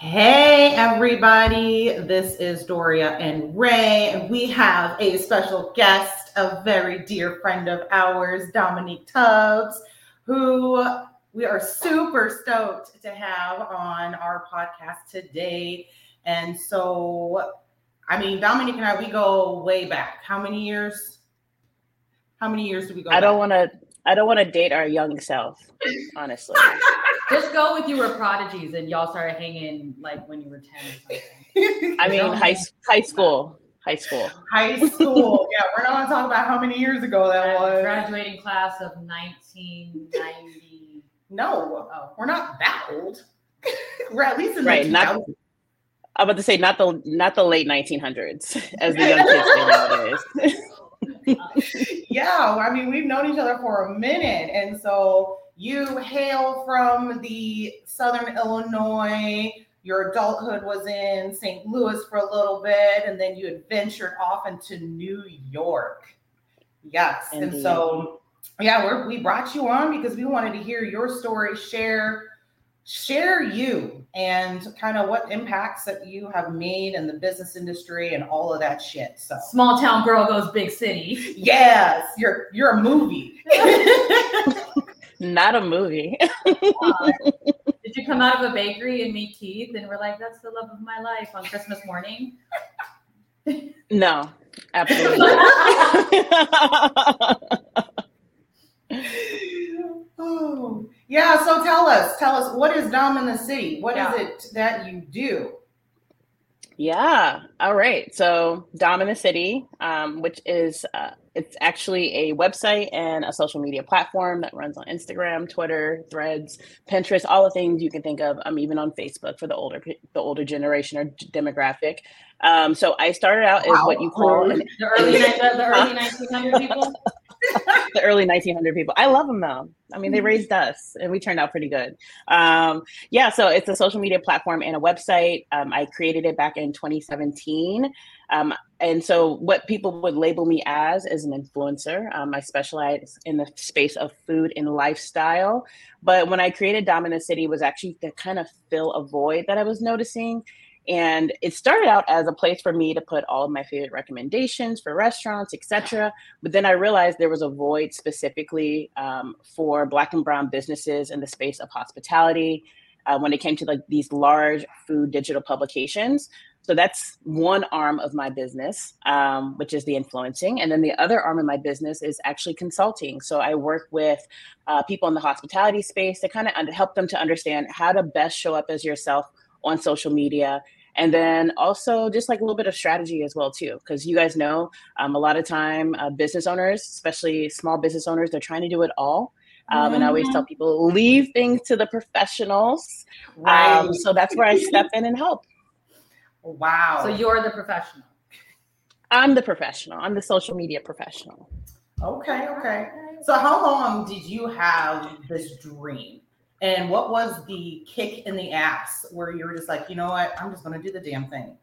Hey, everybody. This is Doria and Ray, and we have a special guest, a very dear friend of ours, Dominique Tubbs, who we are super stoked to have on our podcast today. And so, I mean, Dominique and I, we go way back. How many years? How many years do we go? I don't want to. I don't want to date our young self, honestly. Just go with you were prodigies and y'all started hanging like when you were 10 or something. I mean, high high school, high school, high school. yeah, we're not gonna talk about how many years ago that was. Graduating class of 1990. No, oh. we're not that old. we're at least in right. The not. I'm about to say not the not the late 1900s as the young kids say nowadays. yeah, I mean, we've known each other for a minute. And so you hail from the Southern Illinois. Your adulthood was in St. Louis for a little bit, and then you adventured off into New York. Yes. Indeed. And so, yeah, we we brought you on because we wanted to hear your story, share share you and kind of what impacts that you have made in the business industry and all of that shit. So small town girl goes big city. Yes, you're you're a movie. Not a movie. uh, did you come out of a bakery and meet Keith and we're like, that's the love of my life on Christmas morning? No, absolutely. oh. Yeah, so tell us, tell us what is Dom N' The City? What yeah. is it that you do? Yeah. All right. So Dom N' The City, um, which is uh, it's actually a website and a social media platform that runs on Instagram, Twitter, Threads, Pinterest, all the things you can think of. I'm um, even on Facebook for the older the older generation or demographic. Um, so I started out wow. as what you call an, the early the early 1900 people. the early 1900 people. I love them though. I mean, they mm-hmm. raised us and we turned out pretty good. Um, yeah, so it's a social media platform and a website. Um, I created it back in 2017. Um, and so, what people would label me as is an influencer. Um, I specialize in the space of food and lifestyle. But when I created Dom N' The City, was actually to kind of fill a void that I was noticing and it started out as a place for me to put all of my favorite recommendations for restaurants etc but then i realized there was a void specifically um, for black and brown businesses in the space of hospitality uh, when it came to like these large food digital publications so that's one arm of my business um, which is the influencing and then the other arm of my business is actually consulting so i work with uh, people in the hospitality space to kind of help them to understand how to best show up as yourself on social media and then also just like a little bit of strategy as well too because you guys know um, a lot of time uh, business owners especially small business owners they're trying to do it all um, and I always tell mm-hmm. people leave things to the professionals. Right. Um, so that's where I step in and help. Wow. So you're the professional. I'm the professional. I'm the social media professional. Okay. Okay. So how long did you have this dream? And what was the kick in the ass where you were just like, you know what, I'm just going to do the damn thing?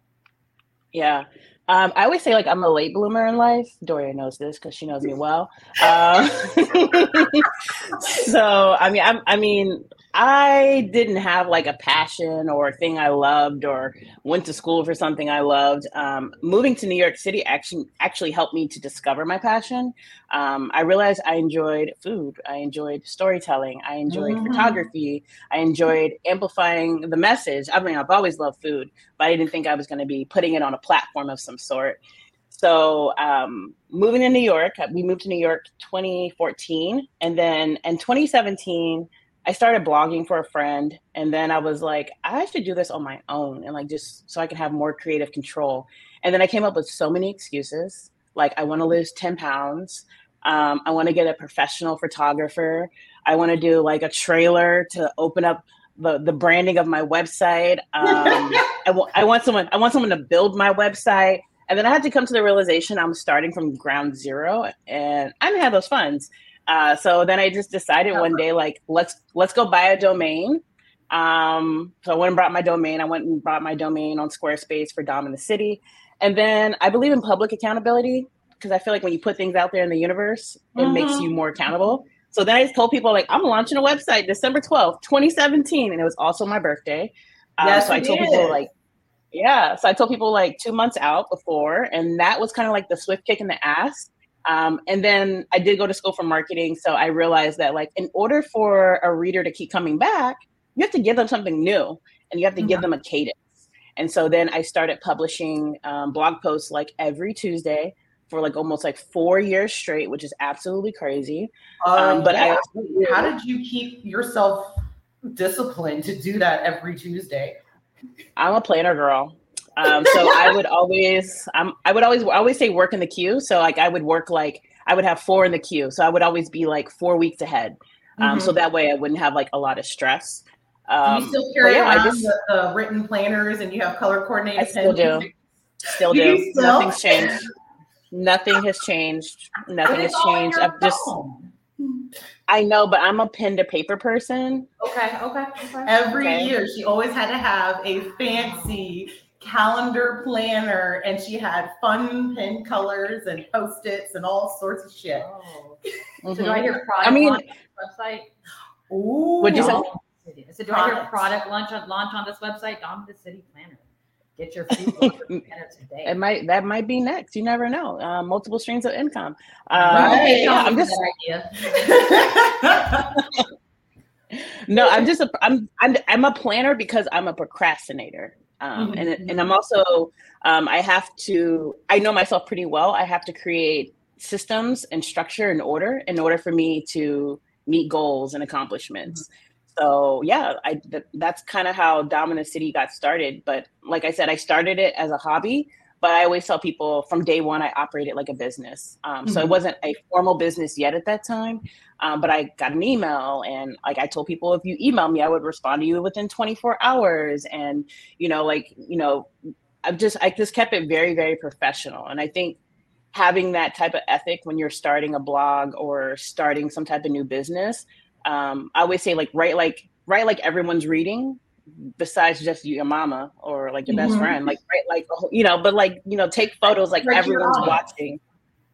Yeah. Um, I always say like I'm a late bloomer in life. Doria knows this because she knows me well. Uh, so I mean, I'm, I mean, I didn't have like a passion or a thing I loved or went to school for something I loved. Um, moving to New York City actually actually helped me to discover my passion. Um, I realized I enjoyed food. I enjoyed storytelling. I enjoyed mm-hmm. photography. I enjoyed amplifying the message. I mean, I've always loved food, but I didn't think I was going to be putting it on a platform of some sort. So um, moving to New York, we moved to New York 2014, and then in 2017 I started blogging for a friend and then I was like, I should do this on my own and like just so I can have more creative control. And then I came up with so many excuses. Like I want to lose 10 pounds. Um, I want to get a professional photographer. I want to do like a trailer to open up the, the branding of my website. Um, I, w- I want someone, I want someone to build my website. And then I had to come to the realization I'm starting from ground zero and I didn't have those funds. Uh, so then I just decided one day, like, let's let's go buy a domain. Um, so I went and brought my domain. I went and bought my domain on Squarespace for Dom N' The City. And then I believe in public accountability because I feel like when you put things out there in the universe, it mm-hmm. makes you more accountable. So then I just told people like I'm launching a website December 12th, 2017. And it was also my birthday. Um, Yes, so I told people like, yeah. So I told people like two months out before, and that was kind of like the swift kick in the ass. Um, and then I did go to school for marketing, so I realized that like in order for a reader to keep coming back, you have to give them something new, and you have to give them a cadence. And so then I started publishing um, blog posts like every Tuesday for like almost like four years straight, which is absolutely crazy. Um, but yeah. also how did you keep yourself disciplined to do that every Tuesday? I'm a planner girl. Um, so I would always, um, I would always, I always say work in the queue. So like I would work like I would have four in the queue. So I would always be like four weeks ahead. Um, So that way I wouldn't have like a lot of stress. Do Um, you still carry yeah, around just the, the written planners and you have color coordinated I still do. still Do do. still? Nothing's changed. Nothing has changed. Nothing has it's all on changed. I've just. I know, but I'm a pen to paper person. Okay, okay, okay. Every Okay. year, she always had to have a fancy calendar planner, and she had fun pen colors and post-its and all sorts of shit. Oh. So Mhm. do I hear product I mean- launch on this website? Ooh, What'd you say? No. So do I hear product launch on launch on this website? Dom the City Planner. Get your free planner today. It might that might be next. You never know. Uh, multiple streams of income. Um, Right. yeah, I'm just idea. no. I'm just a, I'm I'm I'm a planner because I'm a procrastinator. Um, Mhm. and and I'm also um, I have to I know myself pretty well. I have to create systems and structure and order in order for me to meet goals and accomplishments. So yeah, I th- that's kind of how Dom N' The City got started. But like I said, I started it as a hobby. But I always tell people from day one, I operated like a business. Um, So it Mhm. wasn't a formal business yet at that time. Um, but I got an email, and like I told people, if you email me, I would respond to you within 24 hours. And you know, like you know, I've just I just kept it very very professional. And I think having that type of ethic when you're starting a blog or starting some type of new business um, i always say like write like write like everyone's reading besides just your mama or like your best Mhm. friend like write like you know but like you know take photos like everyone's watching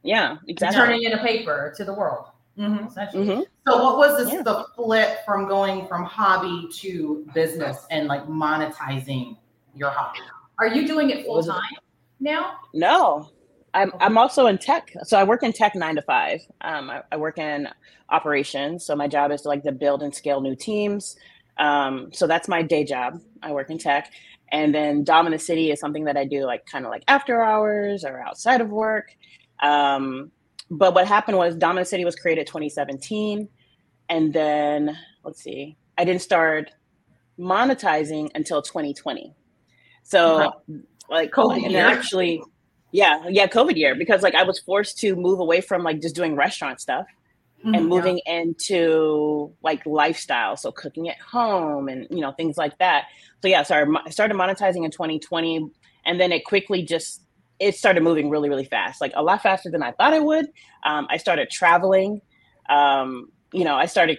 yeah exactly Turning in a paper to the world, Mhm. essentially. Mhm. So, what was this, Yeah. the flip from going from hobby to business and like monetizing your hobby? Are you doing it full time now? No, I'm I'm also in tech. So I work in tech nine to five. Um, I, I work in operations. So my job is to like to build and scale new teams. Um, so that's my day job. I work in tech, and then Dom N' The City is something that I do like kind of like after hours or outside of work. Um, but what happened was Dom N' The City was created 2017, and then let's see, I didn't start monetizing until 2020. So like COVID and year. actually yeah yeah covid year because like i was forced to move away from like just doing restaurant stuff Mm-hmm. and moving into like lifestyle so cooking at home and you know things like that so yeah so I I started monetizing in 2020 and then it quickly just it started moving really really fast like a lot faster than i thought it would um, i started traveling um, you know i started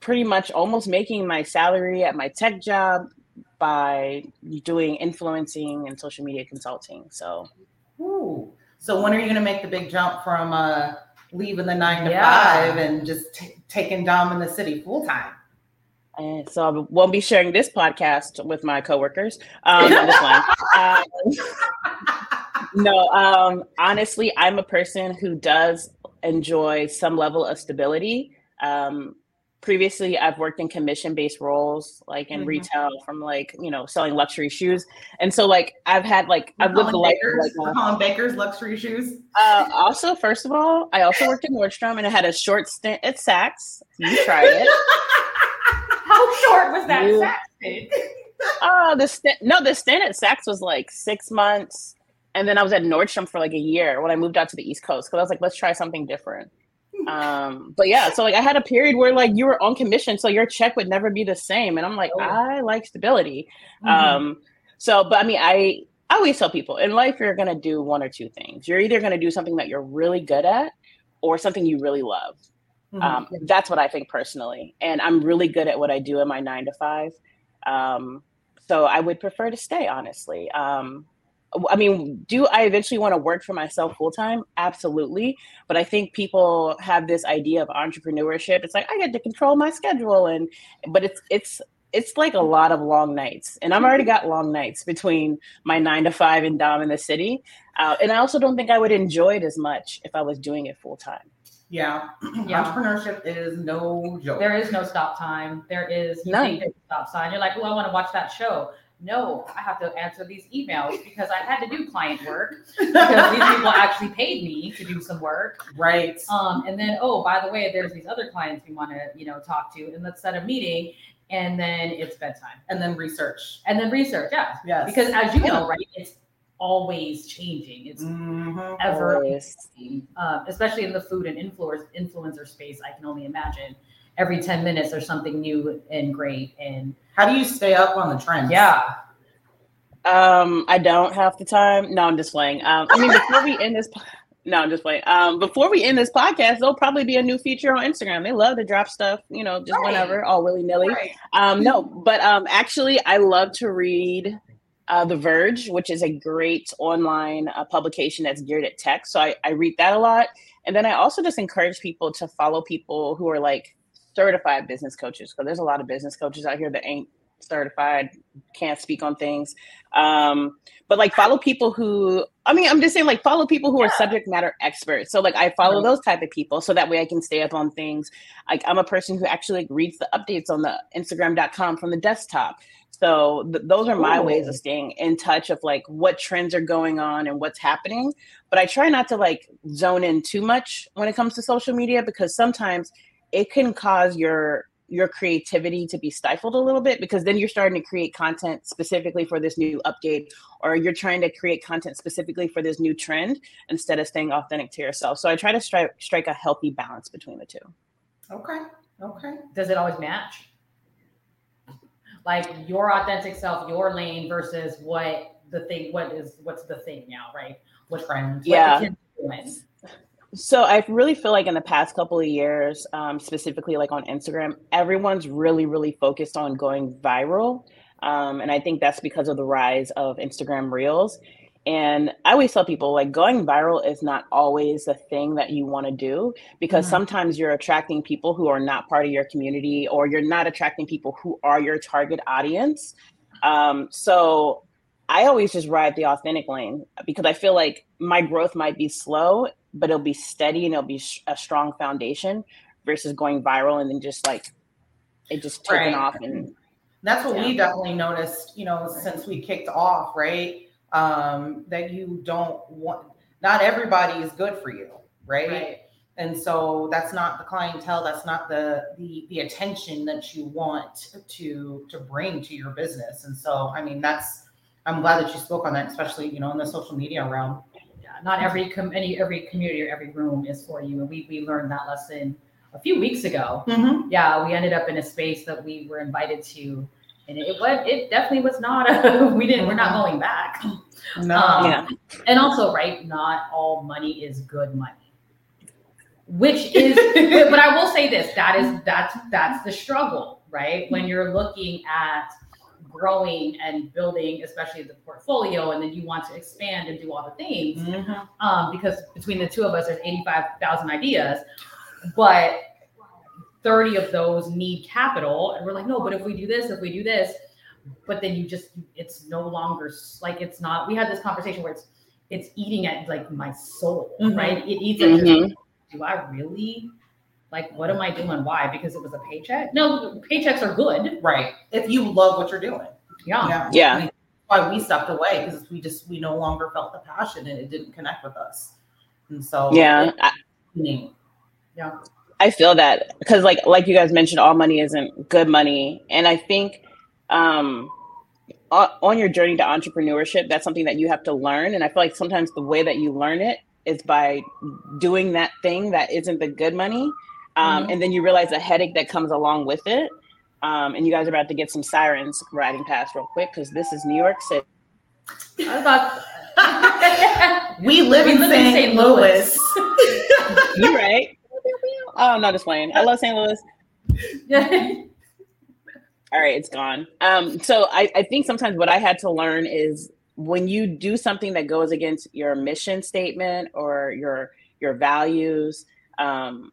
pretty much almost making my salary at my tech job by doing influencing and social media consulting so Ooh. So when are you going to make the big jump from uh, leaving the nine to Yeah. five and just t- taking Dom N' The City full time? And so I won't be sharing this podcast with my coworkers. Um, I'm just lying. Um, no, um, honestly, I'm a person who does enjoy some level of stability. Um, previously, I've worked in commission-based roles, like in Mhm. retail, from like you know selling luxury shoes, and so like I've had like I've lived the life like Colin Baker's luxury shoes. uh, also, first of all, I also worked in Nordstrom and I had a short stint at Saks. You tried it. How short was that You- stint? Oh, the stint. No, the stint at Saks was like six months, and then I was at Nordstrom for like a year when I moved out to the East Coast because I was like, let's try something different. Um, but yeah, so like I had a period where like you were on commission, so your check would never be the same, and I'm like, Oh. I like stability. Mhm. Um, so, but I mean, I I always tell people in life you're gonna do one or two things. You're either gonna do something that you're really good at, or something you really love. Mhm. Um, that's what I think personally, and I'm really good at what I do in my nine to five. Um, so I would prefer to stay, honestly. Um, I mean, do I eventually want to work for myself full time? Absolutely. But I think people have this idea of entrepreneurship. It's like I get to control my schedule, and but it's it's it's like a lot of long nights, and I've already got long nights between my nine to five and Dom N' The City. Uh, and I also don't think I would enjoy it as much if I was doing it full time. Yeah. Yeah. Entrepreneurship is no joke. There is no stop time. There is you None. think stop sign. You're like, oh, I want to watch that show. No, I have to answer these emails because I had to do client work because these people actually paid me to do some work. right. Um, and then, oh, by the way, there's these other clients we want to, you know, talk to, and let's set a meeting. And then it's bedtime, and then research. and then research. Yeah, Yes. because as you know, right, it's always changing. It's Mhm. ever Always. uh, especially in the food and influencer influencer space. I can only imagine every 10 minutes there's something new and great. And How do you stay up on the trends? yeah, Um, I don't have the time. No, I'm just playing. Um, I mean, before we end this, po- no, I'm just playing. Um, before we end this podcast, there'll probably be a new feature on Instagram. They love to drop stuff, you know, just Right. whenever, all willy nilly. Right. Um, no, but um, actually, I love to read uh, The Verge, which is a great online uh, publication that's geared at tech. So I, I read that a lot. And then I also just encourage people to follow people who are like certified business coaches, because there's a lot of business coaches out here that ain't certified, can't speak on things. Um, but like follow people who, I mean, I'm just saying, like follow people who are subject matter experts. So like I follow Right. those type of people, so that way I can stay up on things like I'm a person who actually like, reads the updates on the Instagram.com from the desktop. So th- those are my ways of staying in touch of like what trends are going on and what's happening. But I try not to like zone in too much when it comes to social media because sometimes it can cause your your creativity to be stifled a little bit because then you're starting to create content specifically for this new update or you're trying to create content specifically for this new trend instead of staying authentic to yourself. So I try to strike strike a healthy balance between the two. Okay. Okay. does it always match? Like your authentic self, your lane versus what the thing, what is, what's the thing now, right? What Trends. what Yeah. the kids are doing. So I really feel like in the past couple of years, um, specifically like on Instagram, everyone's really, really focused on going viral. Um, and I think that's because of the rise of Instagram Reels. And I always tell people like going viral is not always the thing that you want to do because Mhm. sometimes you're attracting people who are not part of your community or you're not attracting people who are your target audience. Um, so I always just ride the authentic lane because I feel like my growth might be slow, but it'll be steady and it'll be sh- a strong foundation versus going viral and then just like it just taking Right. off and That's what we definitely noticed, you know, since we kicked off, right? Um, that you don't want not everybody is good for you, right? Right. And so that's not the clientele, that's not the the the attention that you want to to bring to your business. And so I mean that's I'm glad that you spoke on that, especially, you know, in the social media realm. Yeah, not every com- any every community or every room is for you. And we we learned that lesson a few weeks ago. Mm-hmm. Yeah, we ended up in a space that we were invited to, and it was it definitely was not. A, we didn't. We're not going back. No. Um, yeah. And also, right, not all money is good money. Which is, but, but I will say this: that is that's that's the struggle, right? When you're looking at growing and building, especially the portfolio, and then you want to expand and do all the things. Mhm. Um, because between the two of us, there's eighty-five thousand ideas, but thirty of those need capital, and we're like, no, but if we do this, if we do this, but then you just it's no longer like it's not we had this conversation where it's it's eating at like my soul Mhm. right it eats at Mhm. do i really like what am i doing why because it was a paycheck no paychecks are good Right. If you love what you're doing. yeah Yeah. I mean, why we stepped away because we just we no longer felt the passion and it didn't connect with us. And so Yeah. I, it- I feel that because like like you guys mentioned, all money isn't good money. And I think um on, on your journey to entrepreneurship, that's something that you have to learn. And I feel like sometimes the way that you learn it is by doing that thing that isn't the good money. Um, Mhm. And then you realize the headache that comes along with it. Um, and you guys are about to get some sirens riding past real quick because this is New York City. i thought we live We in live in St. St. Louis. You right? Oh, I'm not just playing. I love St. Louis. All right, it's gone. Um, so I, I think sometimes what I had to learn is when you do something that goes against your mission statement or your your values, um,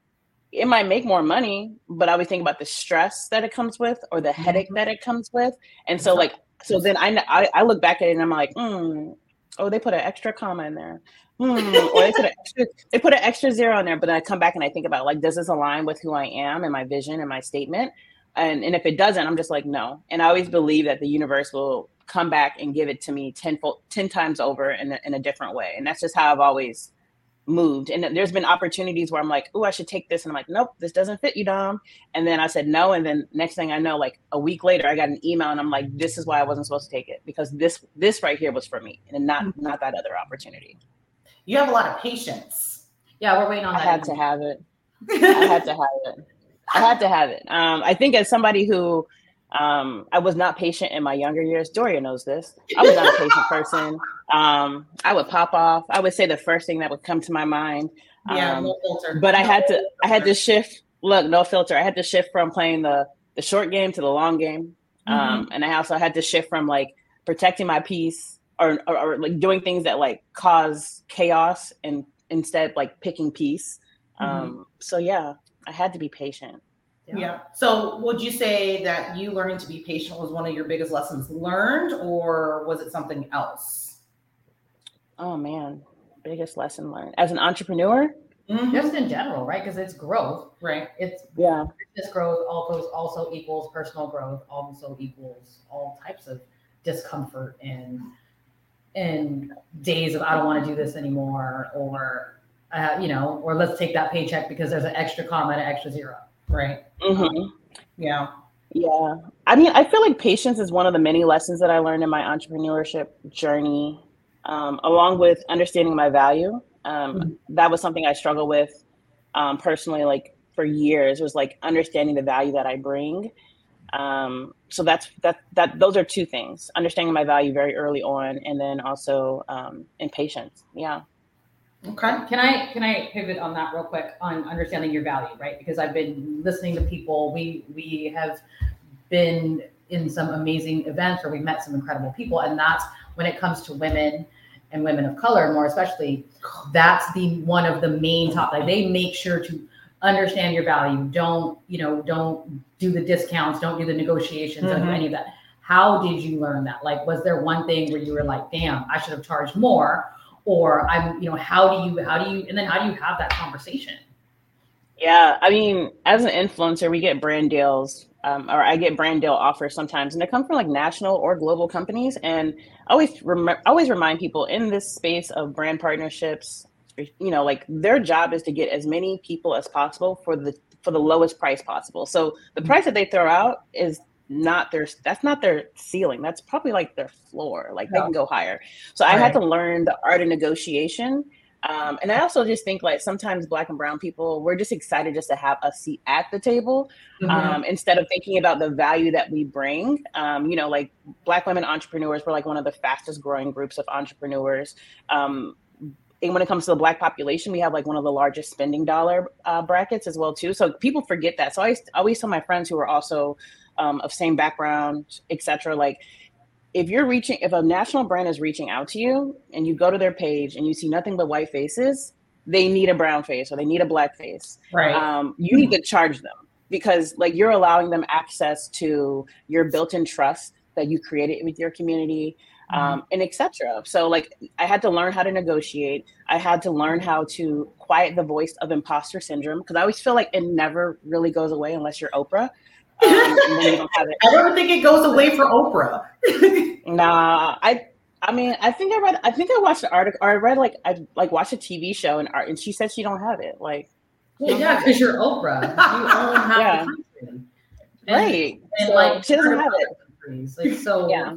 it might make more money, but I always think about the stress that it comes with or the headache mm-hmm. that it comes with. And so like so then I, I, I look back at it and I'm like, hmm, oh, they put an extra comma in there. Hmm. or they put, an extra, they put an extra zero in there, but then I come back and I think about like, does this align with who I am and my vision and my statement? And and if it doesn't, I'm just like, no. And I always believe that the universe will come back and give it to me 10, 10 times over in a, in a different way. And that's just how I've always moved. And there's been opportunities where I'm like, oh, I should take this. And I'm like, nope, this doesn't fit you, Dom. And then I said no. And then next thing I know, like a week later, I got an email and I'm like, this is why I wasn't supposed to take it because this this right here was for me and not mm-hmm. not that other opportunity. You have a lot of patience. Yeah, we're waiting on I that. I had to have it. I had to have it. I had to have it. Um, I think as somebody who um, I was not patient in my younger years. Doria knows this. I was not a patient person. Um, I would pop off. I would say the first thing that would come to my mind. Yeah, no um, filter. But I had to. I had to shift. Look, no filter. I had to shift from playing the the short game to the long game. Mm-hmm. Um, and I also had to shift from like protecting my peace or, or, or like doing things that like cause chaos and instead like picking peace. Mm-hmm. Um, so yeah, I had to be patient. Yeah. yeah. So would you say that you learning to be patient was one of your biggest lessons learned, or was it something else? Oh man, biggest lesson learned as an entrepreneur. Mm-hmm. Just in general, right? Because it's growth, right? It's yeah. Business growth also also equals personal growth, also equals all types of discomfort and and days of I don't want to do this anymore, or uh, you know, or let's take that paycheck because there's an extra comma and an extra zero. Right. Mm-hmm. Yeah. Yeah. I mean, I feel like patience is one of the many lessons that I learned in my entrepreneurship journey, um, along with understanding my value. Um, mm-hmm. That was something I struggled with um, personally, like for years, was like understanding the value that I bring. Um, so that's that that those are two things: understanding my value very early on, and then also um, in patience. Yeah. Okay. Can I can I pivot on that real quick on understanding your value, right? Because I've been listening to people. We we have been in some amazing events where we met some incredible people, and that's when it comes to women and women of color, more especially. That's the one of the main top. Like they make sure to understand your value. Don't you know? Don't do the discounts. Don't do the negotiations. Mm-hmm. Don't do any of that. How did you learn that? Like, was there one thing where you were like, "Damn, I should have charged more," or i'm you know how do you how do you and then how do you have that conversation yeah i mean as an influencer we get brand deals um, or i get brand deal offers sometimes and they come from like national or global companies and i always rem- always remind people in this space of brand partnerships you know like their job is to get as many people as possible for the for the lowest price possible so the mm-hmm. price that they throw out is not their that's not their ceiling. That's probably like their floor. Like they can go higher. So right. i had to learn the art of negotiation. Um, and i also just think like sometimes black and brown people we're just excited just to have a seat at the table mm-hmm. um, instead of thinking about the value that we bring. Um, you know like black women entrepreneurs we're like one of the fastest growing groups of entrepreneurs. Um, and when it comes to the black population we have like one of the largest spending dollar uh, brackets as well too. So people forget that. So i always, I always tell my friends who are also um, of same background, etc. Like if you're reaching, if a national brand is reaching out to you and you go to their page and you see nothing but white faces, they need a brown face or they need a black face. Right. Um, you need to charge them because like you're allowing them access to your built-in trust that you created with your community mm-hmm. um, and etc so like i had to learn how to negotiate i had to learn how to quiet the voice of imposter syndrome because i always feel like it never really goes away unless you're oprah um, I don't think it goes away for Oprah. nah, I I mean, I think I read. I think I watched an article, or I read like I like watched a TV show, and art, and she said she don't have it. Like, well, yeah, because you're Oprah. You own half yeah. the country, and, right? And so like, she doesn't have it. Like, so yeah,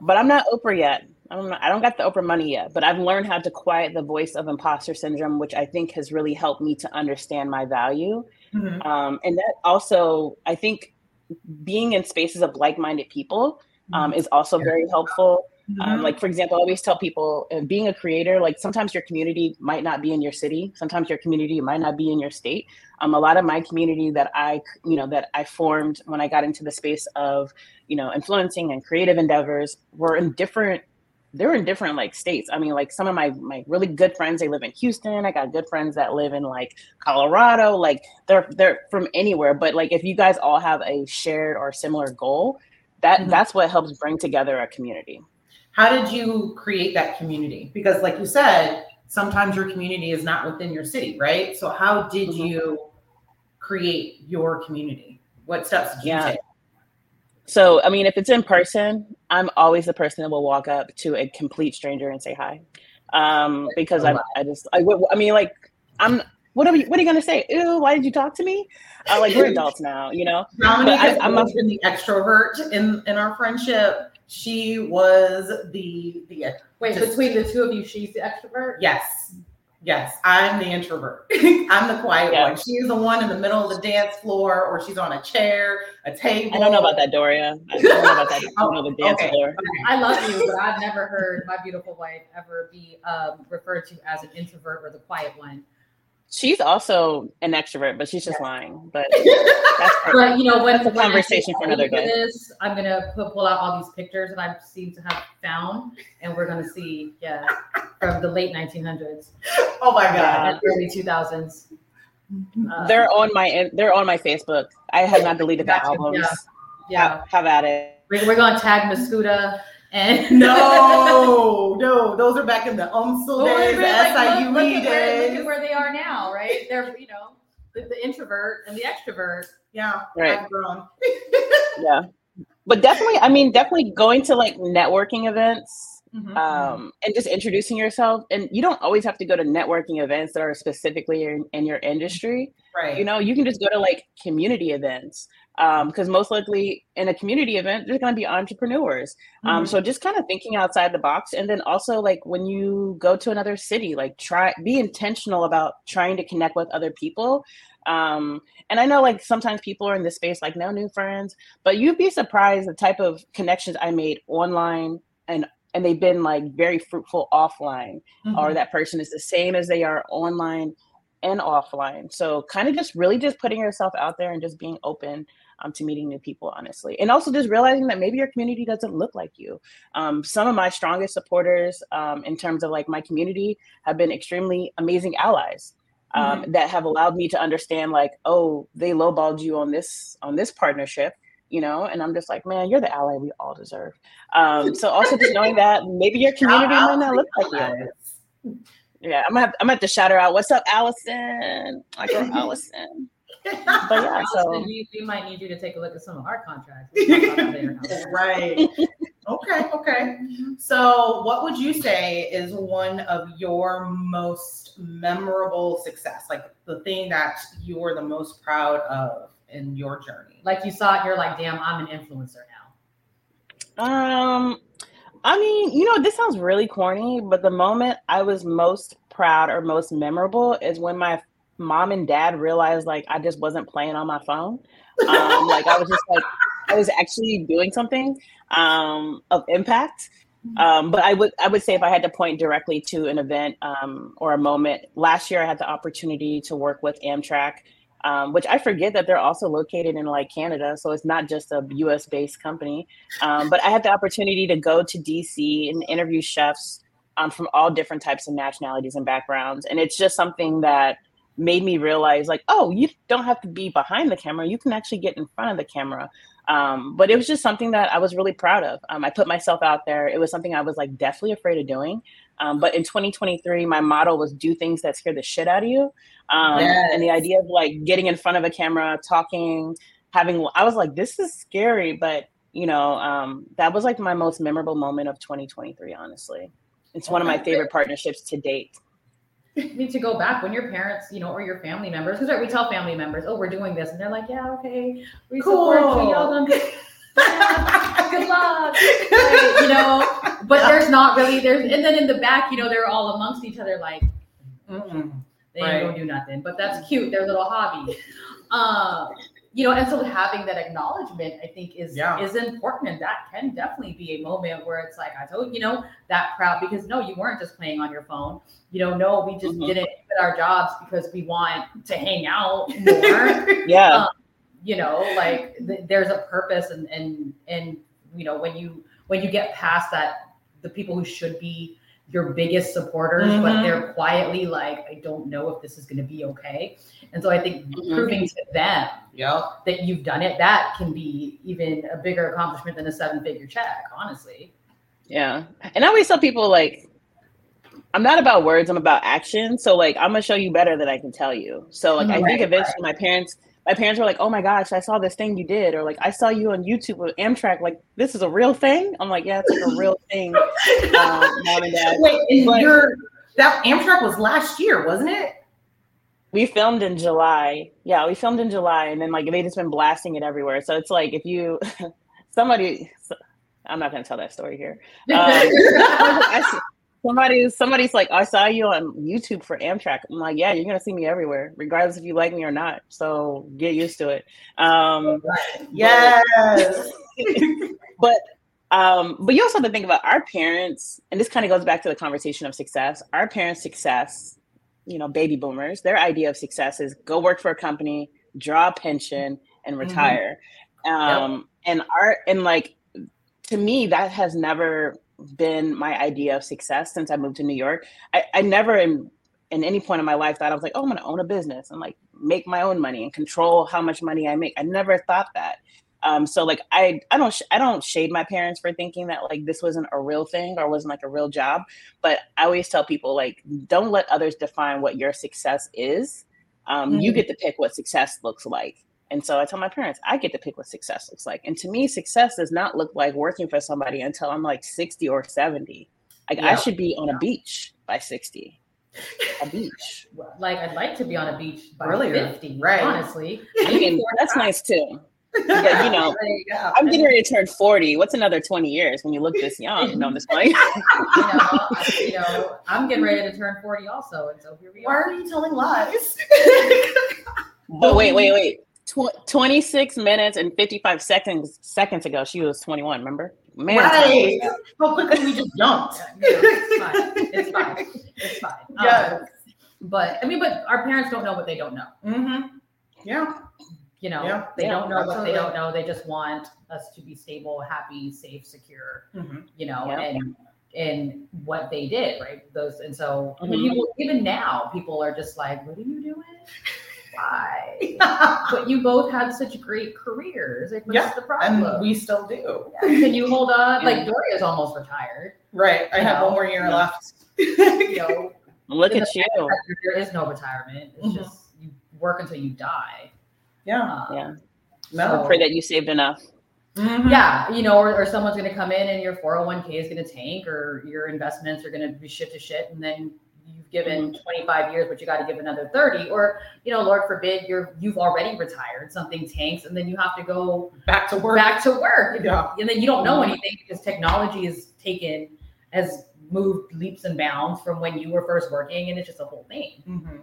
but I'm not Oprah yet. I don't, I don't got the Oprah money yet, but I've learned how to quiet the voice of imposter syndrome, which I think has really helped me to understand my value Mm-hmm. Um, and that also, I think, being in spaces of like-minded people um, mm-hmm. is also very helpful. Um, mm-hmm. Um, like for example, I always tell people, uh, being a creator, like sometimes your community might not be in your city, sometimes your community might not be in your state. Um, a lot of my community that I, you know, that I formed when I got into the space of, you know, influencing and creative endeavors were in different they're in different like states. I mean, like some of my my really good friends, they live in Houston. I got good friends that live in like Colorado. Like they're they're from anywhere. But like if you guys all have a shared or similar goal, that mm-hmm. that's what helps bring together a community. How did you create that community? Because like you said, sometimes your community is not within your city, right? So how did mm-hmm. you create your community? What steps did you take? So, I mean, if it's in person, I'm always the person that will walk up to a complete stranger and say hi. Um, because I, I just, I, I mean, like, I'm, what are you, what are you going to say? Ew, why did you talk to me? Uh, like, we're adults now, you know? Dominique I, I'm a, the extrovert in, in our friendship. She was the, the, wait, just, between the two of you, she's the extrovert? Yes. Yes, I'm the introvert. I'm the quiet yeah. one. She's the one in the middle of the dance floor, or she's on a chair, a table. I don't know about that, Doria. I don't know about that. I don't know the dance okay. floor. I love you, but I've never heard my beautiful wife ever be um, referred to as an introvert or the quiet one she's also an extrovert, but she's just yeah. lying. But that's but you know, when, that's a conversation for another day. This, I'm gonna put, pull out all these pictures that I seem to have found, and we're gonna see, yeah, from the late 1900s. Oh my god, early 2000s. Uh, they're on my they're on my Facebook. I have not deleted the albums. Yeah, yeah. Have, have at it. We're, we're gonna tag Mascuda and no, no, those are back in the UMSL days, the like, SIUE look, look days. Where, look at where they are now, right? They're, you know, the, the introvert and the extrovert. Yeah, right. grown. yeah, but definitely, I mean, definitely going to like networking events. Mm-hmm. Um, and just introducing yourself, and you don't always have to go to networking events that are specifically in, in your industry. Right. You know, you can just go to like community events because um, most likely in a community event there's going to be entrepreneurs um, mm-hmm. so just kind of thinking outside the box and then also like when you go to another city like try be intentional about trying to connect with other people um, and i know like sometimes people are in this space like no new friends but you'd be surprised the type of connections i made online and and they've been like very fruitful offline mm-hmm. or that person is the same as they are online and offline. So kind of just really just putting yourself out there and just being open um, to meeting new people, honestly. And also just realizing that maybe your community doesn't look like you. Um, some of my strongest supporters um, in terms of like my community have been extremely amazing allies. Um, mm-hmm. That have allowed me to understand, like, oh, they lowballed you on this on this partnership, you know, and I'm just like, man, you're the ally we all deserve. Um, so also just knowing that maybe your community might not look like you. Yeah, I'm gonna have, I'm gonna have to shout her out. What's up, Allison? My girl Allison but yeah, so we, we, might need you to take a look at some of our contracts. right. okay. Okay. So, what would you say is one of your most memorable success? Like the thing that you're the most proud of in your journey? Like you saw it, you're like, damn, I'm an influencer now. Um, I mean, you know, this sounds really corny, but the moment I was most proud or most memorable is when my mom and dad realized like I just wasn't playing on my phone. Um, like I was just like I was actually doing something um, of impact. Um, but I would I would say if I had to point directly to an event um, or a moment, last year I had the opportunity to work with Amtrak, um, which I forget that they're also located in like Canada, so it's not just a U.S. based company. Um, but I had the opportunity to go to D.C. and interview chefs um, from all different types of nationalities and backgrounds, and it's just something that made me realize like oh you don't have to be behind the camera you can actually get in front of the camera um, but it was just something that i was really proud of um, i put myself out there it was something i was like definitely afraid of doing um, but in 2023 my motto was do things that scare the shit out of you yes. Um, and the idea of like getting in front of a camera talking having i was like this is scary but you know um, that was like my most memorable moment of 2023 honestly it's one of my favorite partnerships to date need to go back when your parents, you know, or your family members, because we tell family members, oh, we're doing this, and they're like, yeah, okay, we cool. support you. Y'all done good. good luck. Like, you know, but there's not really there's, and then in the back, you know, they're all amongst each other, like, Mm-mm. they right. don't do nothing, but that's cute. Their little hobby. Um, you know, and so having that acknowledgement, I think, is yeah. is important, and that can definitely be a moment where it's like, I told you know that proud because no, you weren't just playing on your phone. You know, no, we just mm-hmm. didn't quit our jobs because we want to hang out more. yeah, um, you know, like th- there's a purpose, and and and you know when you when you get past that the people who should be your biggest supporters, mm-hmm. but they're quietly like, I don't know if this is going to be okay. And so I think mm-hmm. proving to them yep. that you've done it, that can be even a bigger accomplishment than a seven figure check, honestly. Yeah. And I always tell people, like, I'm not about words, I'm about action. So, like, I'm going to show you better than I can tell you. So, like, right, I think eventually right. my parents, my parents were like, "Oh my gosh, I saw this thing you did," or like, "I saw you on YouTube with Amtrak." Like, this is a real thing. I'm like, "Yeah, it's like a real thing." um, mom and dad. Wait, but, your that Amtrak was last year, wasn't it? We filmed in July. Yeah, we filmed in July, and then like they just been blasting it everywhere. So it's like if you somebody, I'm not gonna tell that story here. Um, I, Somebody's somebody's like, I saw you on YouTube for Amtrak. I'm like, yeah, you're gonna see me everywhere, regardless if you like me or not. So get used to it. Um, yes. but um, but you also have to think about our parents, and this kind of goes back to the conversation of success. Our parents' success, you know, baby boomers, their idea of success is go work for a company, draw a pension, and mm-hmm. retire. Mm-hmm. Um, yep. and our and like to me, that has never been my idea of success since I moved to New York. I, I never in in any point in my life thought I was like, oh, I'm gonna own a business and like make my own money and control how much money I make. I never thought that. Um, so like I I don't sh- I don't shade my parents for thinking that like this wasn't a real thing or wasn't like a real job, but I always tell people like don't let others define what your success is. Um, mm-hmm. You get to pick what success looks like. And so I tell my parents, I get to pick what success looks like. And to me, success does not look like working for somebody until I'm like 60 or 70. Like yeah. I should be on a beach by 60. A beach. Like I'd like to be on a beach by Earlier. 50, right? Honestly. I mean, that's nice too. Yeah, you know, you I'm getting ready to turn 40. What's another 20 years when you look this young? No, I'm just playing. you, know, you know, I'm getting ready to turn 40 also. And so here we are. Why are you telling lies? but wait, wait, wait. Tw- 26 minutes and 55 seconds seconds ago, she was 21, remember? Man, right. How quickly we just jumped. Yeah, it's fine. It's fine. It's fine. Yeah. Um, but I mean, but our parents don't know what they don't know. Mm-hmm. Yeah. You know, yeah. they yeah, don't know absolutely. what they don't know. They just want us to be stable, happy, safe, secure. Mm-hmm. You know, and and what they did, right? Those and so mm-hmm. People, even now, people are just like, "What are you doing?" why? but you both had such great careers. Like, what's yeah, the problem? And we still do. Yeah. Can you hold on? Like Doria's almost retired. Right. I have know? one more year yeah. left. you know, Look at you. There is no retirement. It's mm-hmm. just you work until you die. Yeah. Um, yeah. No. So, pray that you saved enough. Mm-hmm. Yeah, you know, or, or someone's going to come in and your 401k is going to tank, or your investments are going to be shit to shit, and then given 25 years, but you got to give another 30. Or, you know, Lord forbid, you're you've already retired, something tanks, and then you have to go back to work. Back to work. Yeah. And then you don't know anything because technology is taken has moved leaps and bounds from when you were first working, and it's just a whole thing. Mm-hmm.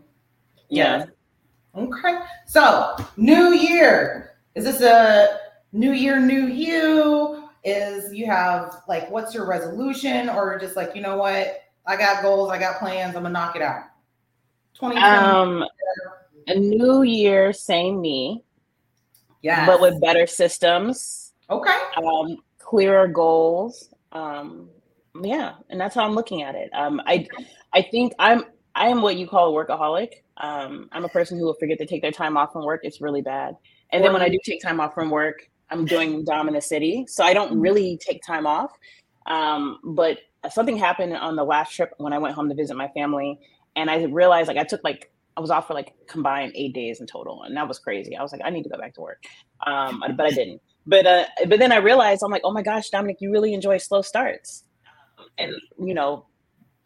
Yeah. Okay. So, new year. Is this a new year, new you? Is you have like what's your resolution, or just like, you know what? I got goals, I got plans, I'm gonna knock it out. 2020. Um, a new year, same me. Yeah. But with better systems. Okay. Um, clearer goals. Um, yeah, and that's how I'm looking at it. Um, I I think I'm I am what you call a workaholic. Um, I'm a person who will forget to take their time off from work. It's really bad. And then when I do take time off from work, I'm doing Dom N' The City, so I don't mm-hmm. really take time off. Um, but something happened on the last trip when I went home to visit my family, and I realized like I took like I was off for like combined eight days in total, and that was crazy. I was like, I need to go back to work, um, but I didn't. But uh, but then I realized I'm like, oh my gosh, Dominic, you really enjoy slow starts, and you know.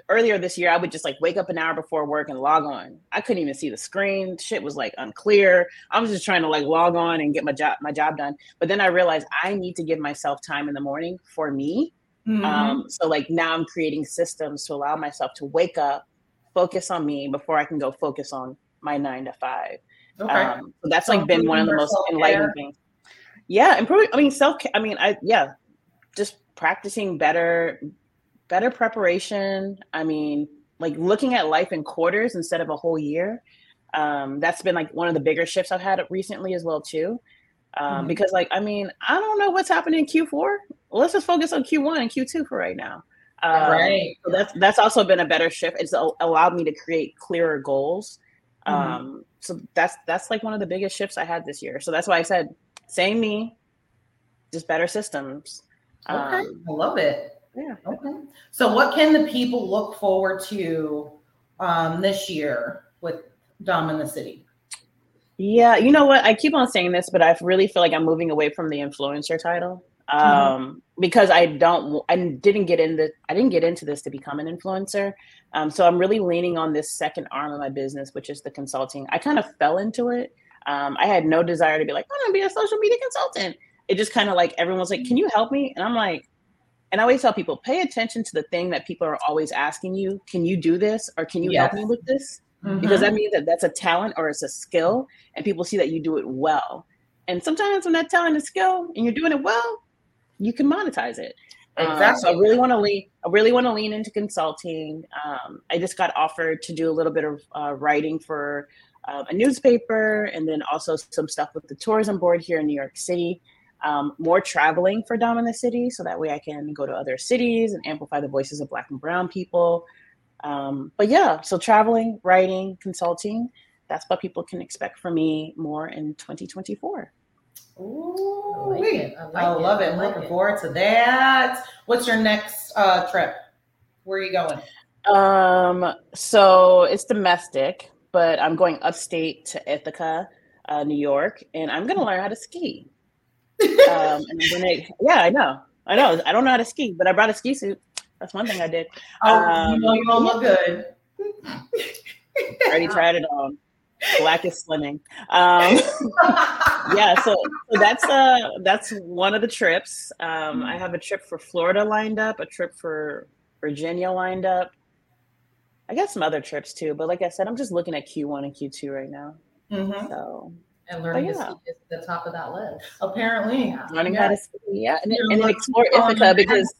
Earlier this year, I would just like wake up an hour before work and log on. I couldn't even see the screen. Shit was like unclear. I was just trying to like log on and get my job my job done. But then I realized I need to give myself time in the morning for me Mm-hmm. Um, so like now I'm creating systems to allow myself to wake up, focus on me before I can go focus on my nine to five. Okay. Um, so that's so like been one of the most enlightening things. Yeah, improving. I mean, self. I mean, I yeah, just practicing better, better preparation. I mean, like looking at life in quarters instead of a whole year. Um, that's been like one of the bigger shifts I've had recently as well too. Um, mm-hmm. Because like, I mean, I don't know what's happening in Q4 let's just focus on Q1 and Q2 for right now. Um, right. So that's that's also been a better shift. It's allowed me to create clearer goals. Mm-hmm. Um, so that's that's like one of the biggest shifts I had this year. So that's why I said, same me, just better systems. Okay, um, I love it. Yeah. Okay. So what can the people look forward to um, this year with Dom N' The City? Yeah, you know what? I keep on saying this, but I really feel like I'm moving away from the influencer title. Mm-hmm. um, mm-hmm. because I don't, I didn't get into, I didn't get into this to become an influencer. Um, so I'm really leaning on this second arm of my business, which is the consulting. I kind of fell into it. Um, I had no desire to be like, I'm gonna be a social media consultant. It just kind of like everyone's like, can you help me? And I'm like, and I always tell people, pay attention to the thing that people are always asking you. Can you do this or can you yes. help me with this? Mm-hmm. Because that means that that's a talent or it's a skill, and people see that you do it well. And sometimes when that talent is skill and you're doing it well, you can monetize it. Exactly. Um, so I really want to lean. I really want to lean into consulting. Um, I just got offered to do a little bit of uh, writing for uh, a newspaper, and then also some stuff with the tourism board here in New York City. Um, more traveling for Dom N' The City, so that way I can go to other cities and amplify the voices of Black and Brown people. Um, but yeah, so traveling, writing, consulting. That's what people can expect from me more in 2024. Ooh, I, like it. I, like I love it. it. Like Looking it. forward to that. What's your next uh, trip? Where are you going? Um, so it's domestic, but I'm going upstate to Ithaca, uh, New York, and I'm gonna learn how to ski. um, and I'm gonna, yeah, I know, I know, I don't know how to ski, but I brought a ski suit. That's one thing I did. Oh, um, you know you don't look good. already tried it on black is slimming. Um, yeah, so, so that's uh that's one of the trips. Um, I have a trip for Florida lined up, a trip for Virginia lined up. I got some other trips too, but like I said, I'm just looking at Q1 and Q2 right now. Mm-hmm. So and learning yeah. to ski is the top of that list. Apparently, yeah. learning yeah. how to ski, yeah, and, and then explore Ithaca because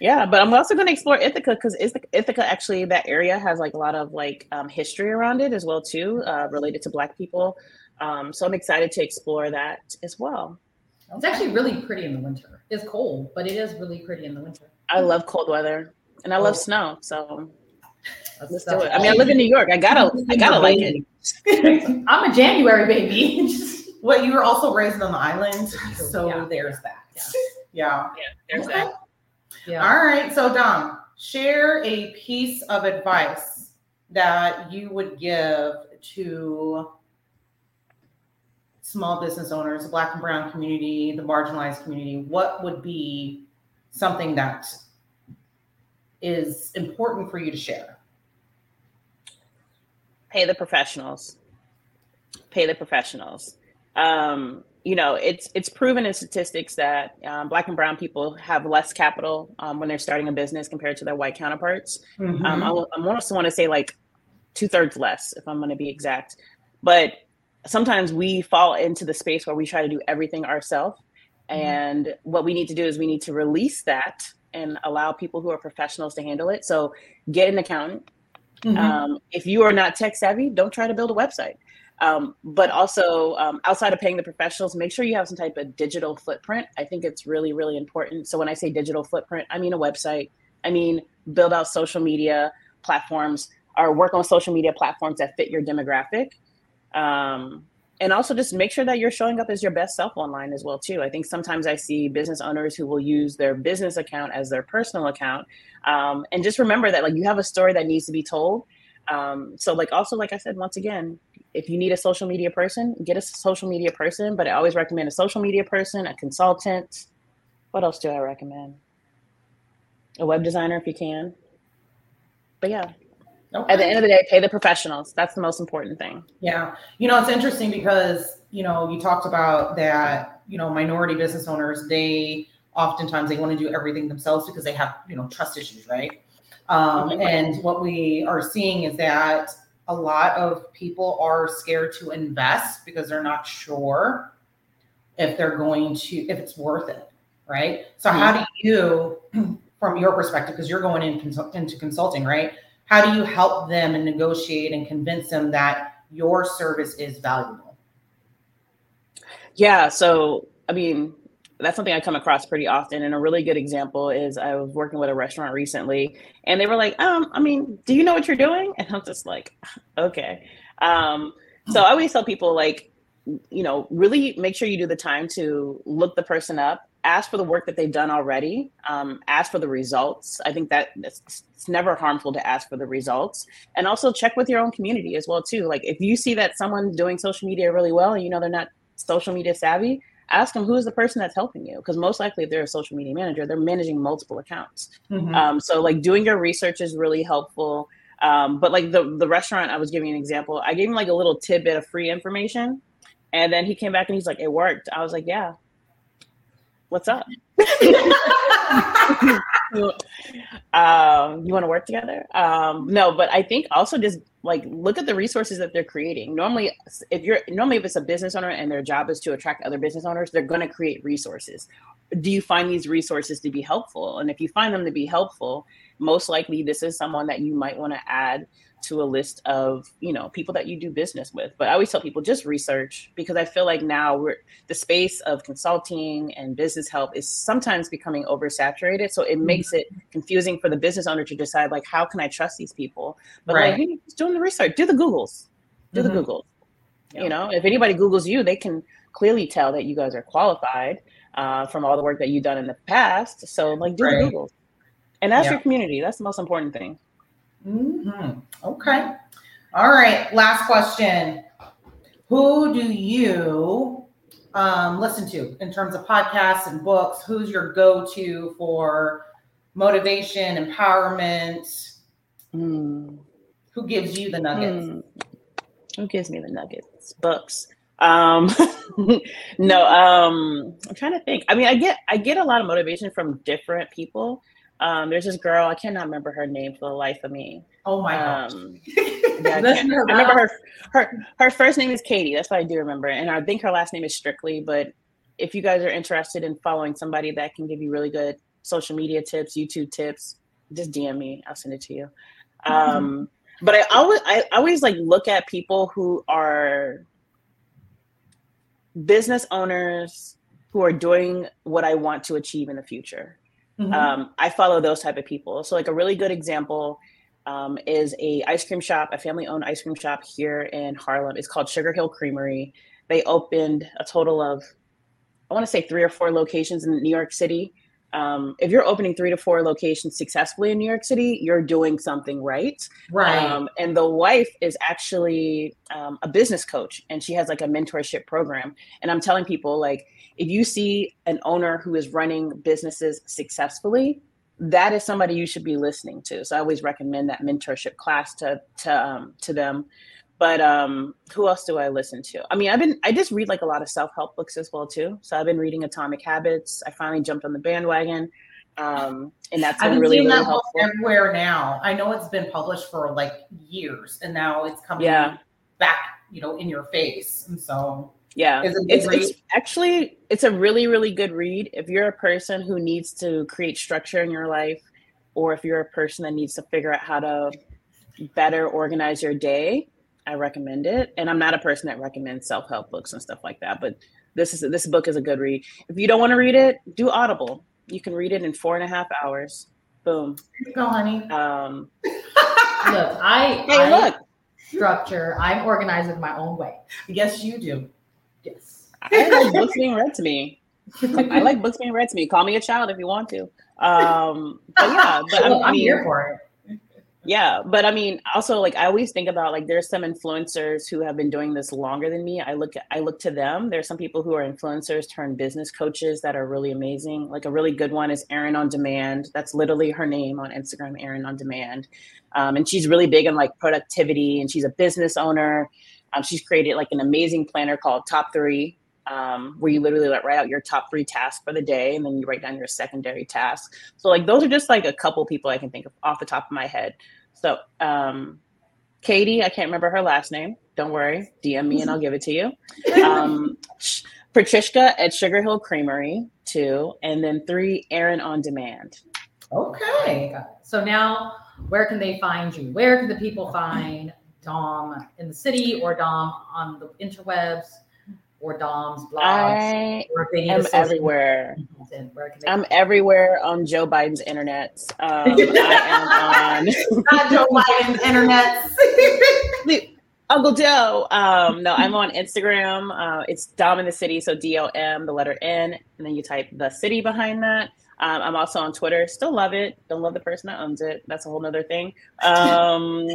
yeah, but I'm also going to explore Ithaca because Ithaca actually that area has like a lot of like um, history around it as well too, uh, related to Black people. Um, so I'm excited to explore that as well. It's actually really pretty in the winter. It's cold, but it is really pretty in the winter. I love cold weather and I love oh. snow, so let's do it. I mean, I live in New York. I gotta, I gotta like it. I'm a January baby. well, you were also raised on the island, so yeah. there's that. Yeah, yeah, yeah there's okay. that. Yeah. All right. So, Dom, share a piece of advice that you would give to small business owners, the Black and Brown community, the marginalized community. What would be something that is important for you to share? Pay the professionals. Pay the professionals. Um, you know, it's it's proven in statistics that um, Black and Brown people have less capital um, when they're starting a business compared to their white counterparts. Mm-hmm. Um, I, I also want to say like two thirds less, if I'm going to be exact. But sometimes we fall into the space where we try to do everything ourselves, mm-hmm. and what we need to do is we need to release that and allow people who are professionals to handle it. So get an accountant. Mm-hmm. Um, if you are not tech savvy, don't try to build a website. Um, but also um, outside of paying the professionals, make sure you have some type of digital footprint. I think it's really, really important. So when I say digital footprint, I mean a website. I mean build out social media platforms or work on social media platforms that fit your demographic. Um, and also just make sure that you're showing up as your best self online as well too i think sometimes i see business owners who will use their business account as their personal account um, and just remember that like you have a story that needs to be told um, so like also like i said once again if you need a social media person, get a social media person. But I always recommend a social media person, a consultant. What else do I recommend? A web designer if you can. But yeah, okay. at the end of the day, pay the professionals. That's the most important thing. Yeah. You know, it's interesting because, you know, you talked about that, you know, minority business owners, they oftentimes they want to do everything themselves because they have, you know, trust issues, right? Um, mm-hmm. And what we are seeing is that a lot of people are scared to invest because they're not sure if they're going to if it's worth it right? So mm-hmm. how do you from your perspective because you're going in, into consulting right? How do you help them and negotiate and convince them that your service is valuable? Yeah so i mean that's something I come across pretty often. And a really good example is I was working with a restaurant recently, and they were like, um, I mean, do you know what you're doing? And I'm just like, okay. Um, so I always tell people like, you know, really make sure you do the time to look the person up, ask for the work that they've done already, um, ask for the results. I think that it's, it's never harmful to ask for the results, and also check with your own community as well too. Like if you see that someone's doing social media really well, and you know they're not social media savvy, ask them who is the person that's helping you? Because most likely if they're a social media manager they're managing multiple accounts. Mm-hmm. um, so like doing your research is really helpful. Um, but like the the restaurant i was giving an example i gave him like a little tidbit of free information and then he came back and he's like it worked. I was like yeah. What's up? Um, you want to work together? Um, no but i think also just like look at the resources that they're creating. Normally if you're normally if it's a business owner and their job is to attract other business owners they're going to create resources. Do you find these resources to be helpful? And if you find them to be helpful most likely this is someone that you might want to add to a list of you know people that you do business with. But i always tell people just research because i feel like now we're the space of consulting and business help is sometimes becoming oversaturated. So it makes it confusing for the business owner to decide like how can i trust these people? But right. like hey, doing the research. Do the googles. Do mm-hmm. the googles you know if anybody googles you they can clearly tell that you guys are qualified uh, from all the work that you've done in the past. So like do right. the googles. And that's yep. your community. That's the most important thing Mm-hmm. Okay. All right. Last question. Who do you um, listen to in terms of podcasts and books? Who's your go to for motivation, empowerment? Mm. Who gives you the nuggets? Mm. Who gives me the nuggets? Books. Um, no, um, I'm trying to think. I mean, I get I get a lot of motivation from different people. Um, there's this girl, I cannot remember her name for the life of me. Oh my um, yeah, I, I, remember her her her first name is Katie. That's what I do remember. And I think her last name is Strictly. But if you guys are interested in following somebody that can give you really good social media tips, YouTube tips, just DM me. I'll send it to you. Mm-hmm. Um, but I always I always like look at people who are business owners who are doing what I want to achieve in the future. Mm-hmm. Um, I follow those type of people. So like a really good example um, is a ice cream shop, a family owned ice cream shop here in Harlem. It's called Sugar Hill Creamery. They opened a total of, I want to say three or four locations in New York City. Um, if you're opening three to four locations successfully in New York City, you're doing something right. Right. Um, and the wife is actually um, a business coach and she has like a mentorship program. And I'm telling people, like, if you see an owner who is running businesses successfully, that is somebody you should be listening to. So I always recommend that mentorship class to to um, to them. But um, who else do I listen to? I mean, I've been I just read like a lot of self help books as well too. So I've been reading Atomic Habits. I finally jumped on the bandwagon, um, and that's been really really that helpful. Everywhere now, I know it's been published for like years, and now it's coming yeah. back, you know, in your face. And so yeah it's, it's, actually it's a really really good read. If you're a person who needs to create structure in your life or if you're a person that needs to figure out how to better organize your day i recommend it. And i'm not a person that recommends self-help books and stuff like that but this is this book is a good read. If you don't want to read it do audible. You can read it in four and a half hours. Boom. Go honey. Um look i hey I, look. structure i'm organized in my own way. Yes you do Yes. I like books being read to me. I like books being read to me. Call me a child if you want to. Um, but yeah, but well, I, am here for it. Yeah, but I mean, also like I always think about like there's some influencers who have been doing this longer than me. I look I look to them. There's some people who are influencers turned business coaches that are really amazing. Like a really good one is Erin on Demand. That's literally her name on Instagram, Erin on Demand. Um, and she's really big on like productivity, and she's a business owner. Um, she's created like an amazing planner called Top Three, um, where you literally like write out your top three tasks for the day, and then you write down your secondary tasks. So like those are just like a couple people I can think of off the top of my head. So um, Katie, I can't remember her last name. Don't worry, DM me and I'll give it to you. Um, Patricia at Sugar Hill Creamery, two, and then three, Erin on Demand. Okay. So now, where can they find you? Where can the people find Dom N' The City or Dom on the interwebs or Dom's blogs? I or if they need am everywhere. content, where can they- I'm everywhere on Joe Biden's internet. Um, I am on Not Joe Biden's internet. Uncle Joe. Um, no, I'm on Instagram. Uh, it's Dom N' The City, so D O M, the letter N, and then you type the city behind that. Um, I'm also on Twitter. Still love it. Don't love the person that owns it. That's a whole nother thing. Um,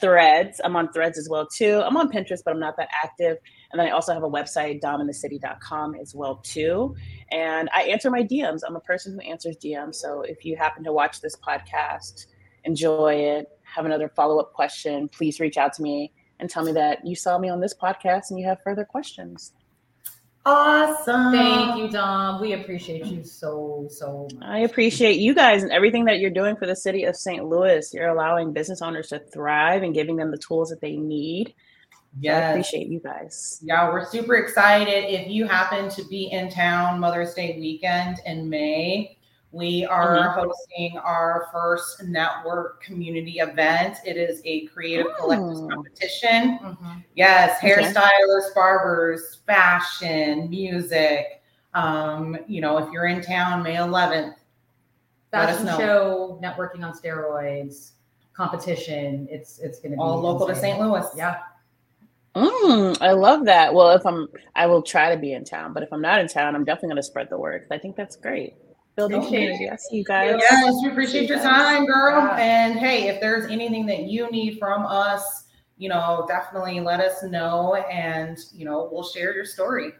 threads. I'm on threads as well too. I'm on Pinterest, but I'm not that active. And then I also have a website, dominthecity.com as well too. And I answer my DMs. I'm a person who answers DMs. So if you happen to watch this podcast, enjoy it, have another follow-up question, please reach out to me and tell me that you saw me on this podcast and you have further questions. Awesome. Thank you, Dom. We appreciate you so, so much. I appreciate you guys and everything that you're doing for the city of St. Louis. You're allowing business owners to thrive and giving them the tools that they need. So I Yes. appreciate you guys. Yeah, we're super excited. If you happen to be in town Mother's Day weekend in May, we are hosting our first network community event. It is a creative collective Oh. competition. Mhm. Yes, Okay. hairstylists, barbers, fashion, music. Um, you know, if you're in town May 11th, Let us Fashion know. show, networking on steroids, competition. It's it's gonna be all local to. St. Louis. Yeah. Mm, I love that. Well, if I'm, I will try to be in town, but if I'm not in town, I'm definitely going to spread the word. I think that's great. Building Okay. community. I see you guys. Yes, we appreciate your time, girl. Yeah. And hey, if there's anything that you need from us, you know, definitely let us know and, you know, we'll share your story.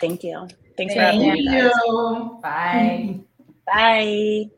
Thank you. Thanks for Thank having me. guys. Bye. Bye.